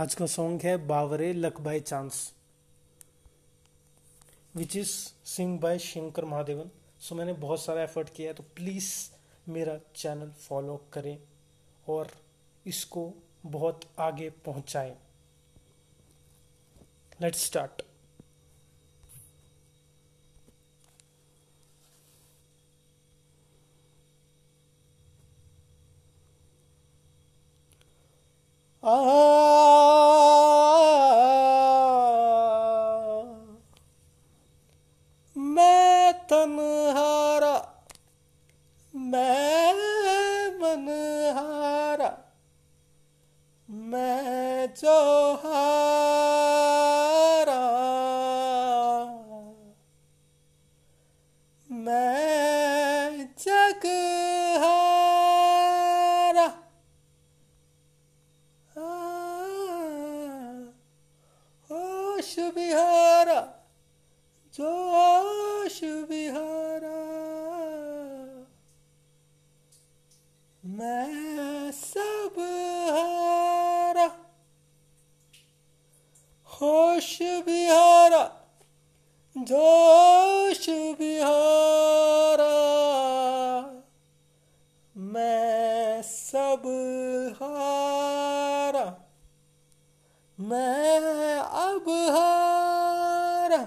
आज का सॉन्ग है Baawre Luck by Chance which is sing by Shankar Mahadevan so मैंने बहुत सारा एफर्ट किया है तो प्लीज़ मेरा चैनल फॉलो करें और इसको बहुत आगे पहुंचाएँ। लेट्स स्टार्ट मैं मैं जो हारा मैं जग हारा होश बिहारा जोश बिहारा मैं सब हारा होश बिहारा, जोश बिहारा। मैं सब हारा, मैं अब हारा।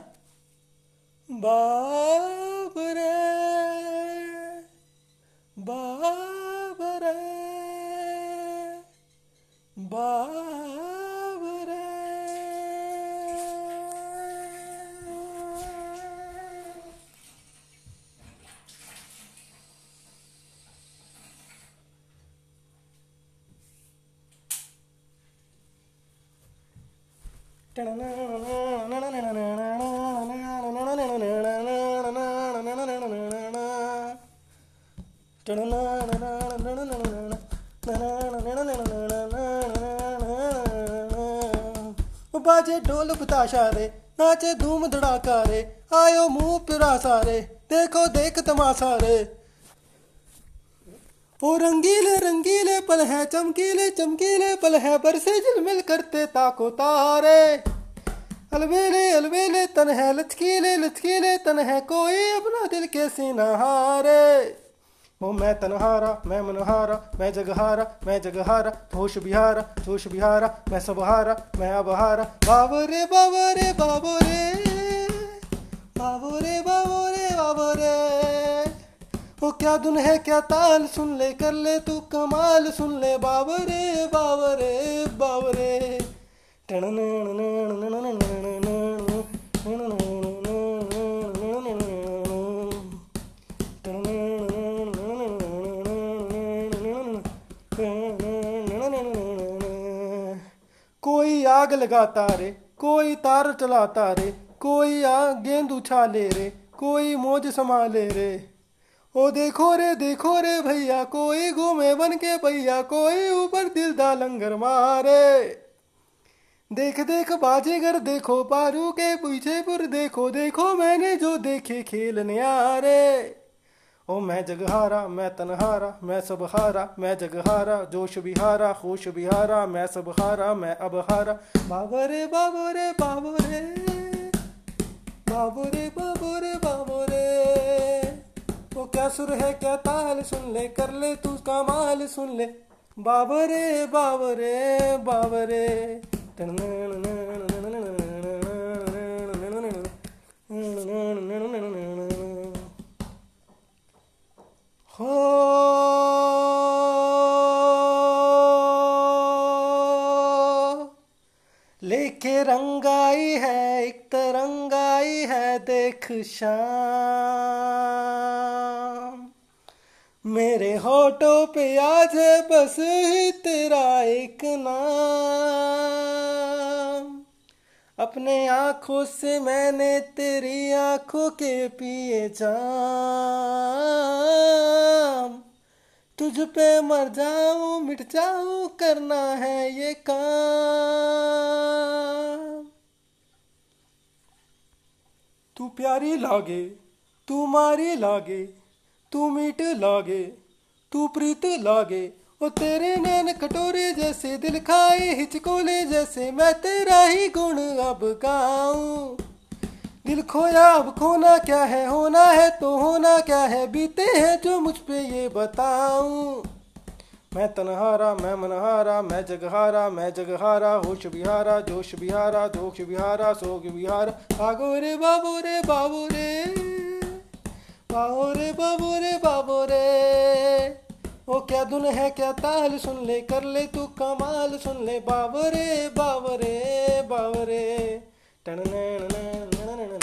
बाब रे बाब रे बाब रे बाजे ढोल बताशा रे, नाचे धूम धड़ाका रे, आयो मुँह पिरासा रे, देखो देख तमाशा रे। ओ रंगीले रंगीले पल है, चमकीले चमकीले पल है बरसे झिलमिल करते ताको तारे। अलबेले अलबेले तन है, लचकीले लचकीले तन है, कोई अपना दिल के सीना हारे। ओ, मैं तनहारा, मैं मनहारा, मैं जगहारा मैं जगहारा, होश बिहारा, जोश बिहारा, मैं सबहारा मैं अबहारा। बाबो रे बाबो रे बाबो रे ओ क्या धुन है, क्या ताल सुन ले, कर ले तू कमाल, सुन ले बाबरे बाबरे बाबरे कोई आग लगाता रे, कोई तार चलाता रे, कोई गेंद उछाले रे, कोई मौज संभाले रे। ओ देखो रे देखो रे भैया, कोई घूमे बन के भैया, कोई ऊपर दिल दा लंगर मारे। देख देख, बाजेगर, देखो, पारू के पीछे पुर, देखो देखो, मैंने जो देखे खेल न्यारे। ओ मैं जगहारा, मैं तनहारा, मैं सब हारा मैं जगहारा, जोश बिहारा खुश बिहारा, मैं सब हारा मैं अब हारा बाबरे बाबरे बाबरे बाबरे बाबरे बाबरे। वो क्या सुर है, क्या ताल सुन ले, कर ले तू कमाल सुन ले। बाबरे बाबरे बाबरे लेके रंगाई है, एक तरंगाई है, देख शाम। मेरे होठों पे आज है बस ही तेरा एक नाम। अपने आँखों से मैंने तेरी आँखों के पिए जाम। तुझ पे मर जाऊँ, मिट जाऊँ, करना है ये काम। तू प्यारी लागे, तू मारी लागे, तू मीठ लागे, तू प्रीत लागे, ओ तेरे नैन कटोरे जैसे दिल खाए, हिचकोले जैसे मैं तेरा ही गुण अब गाऊं। दिल खोया, अब खोना क्या है? होना है तो होना क्या है? बीते हैं जो मुझ पे ये बताऊँ। मैं तनहारा, मैं मनहारा, मैं जगहारा मैं जगहारा, होश बिहारा, जोश बिहारा दोष बिहारा सोग बिहारा। भागो रे बाबू रे बाबू रे बाबू रे बाबू रे बाबू रे ओ, क्या धुन है, क्या ताल सुन ले, कर ले तू कमाल, सुन ले। बाबरे बाबरे बाबरे। टन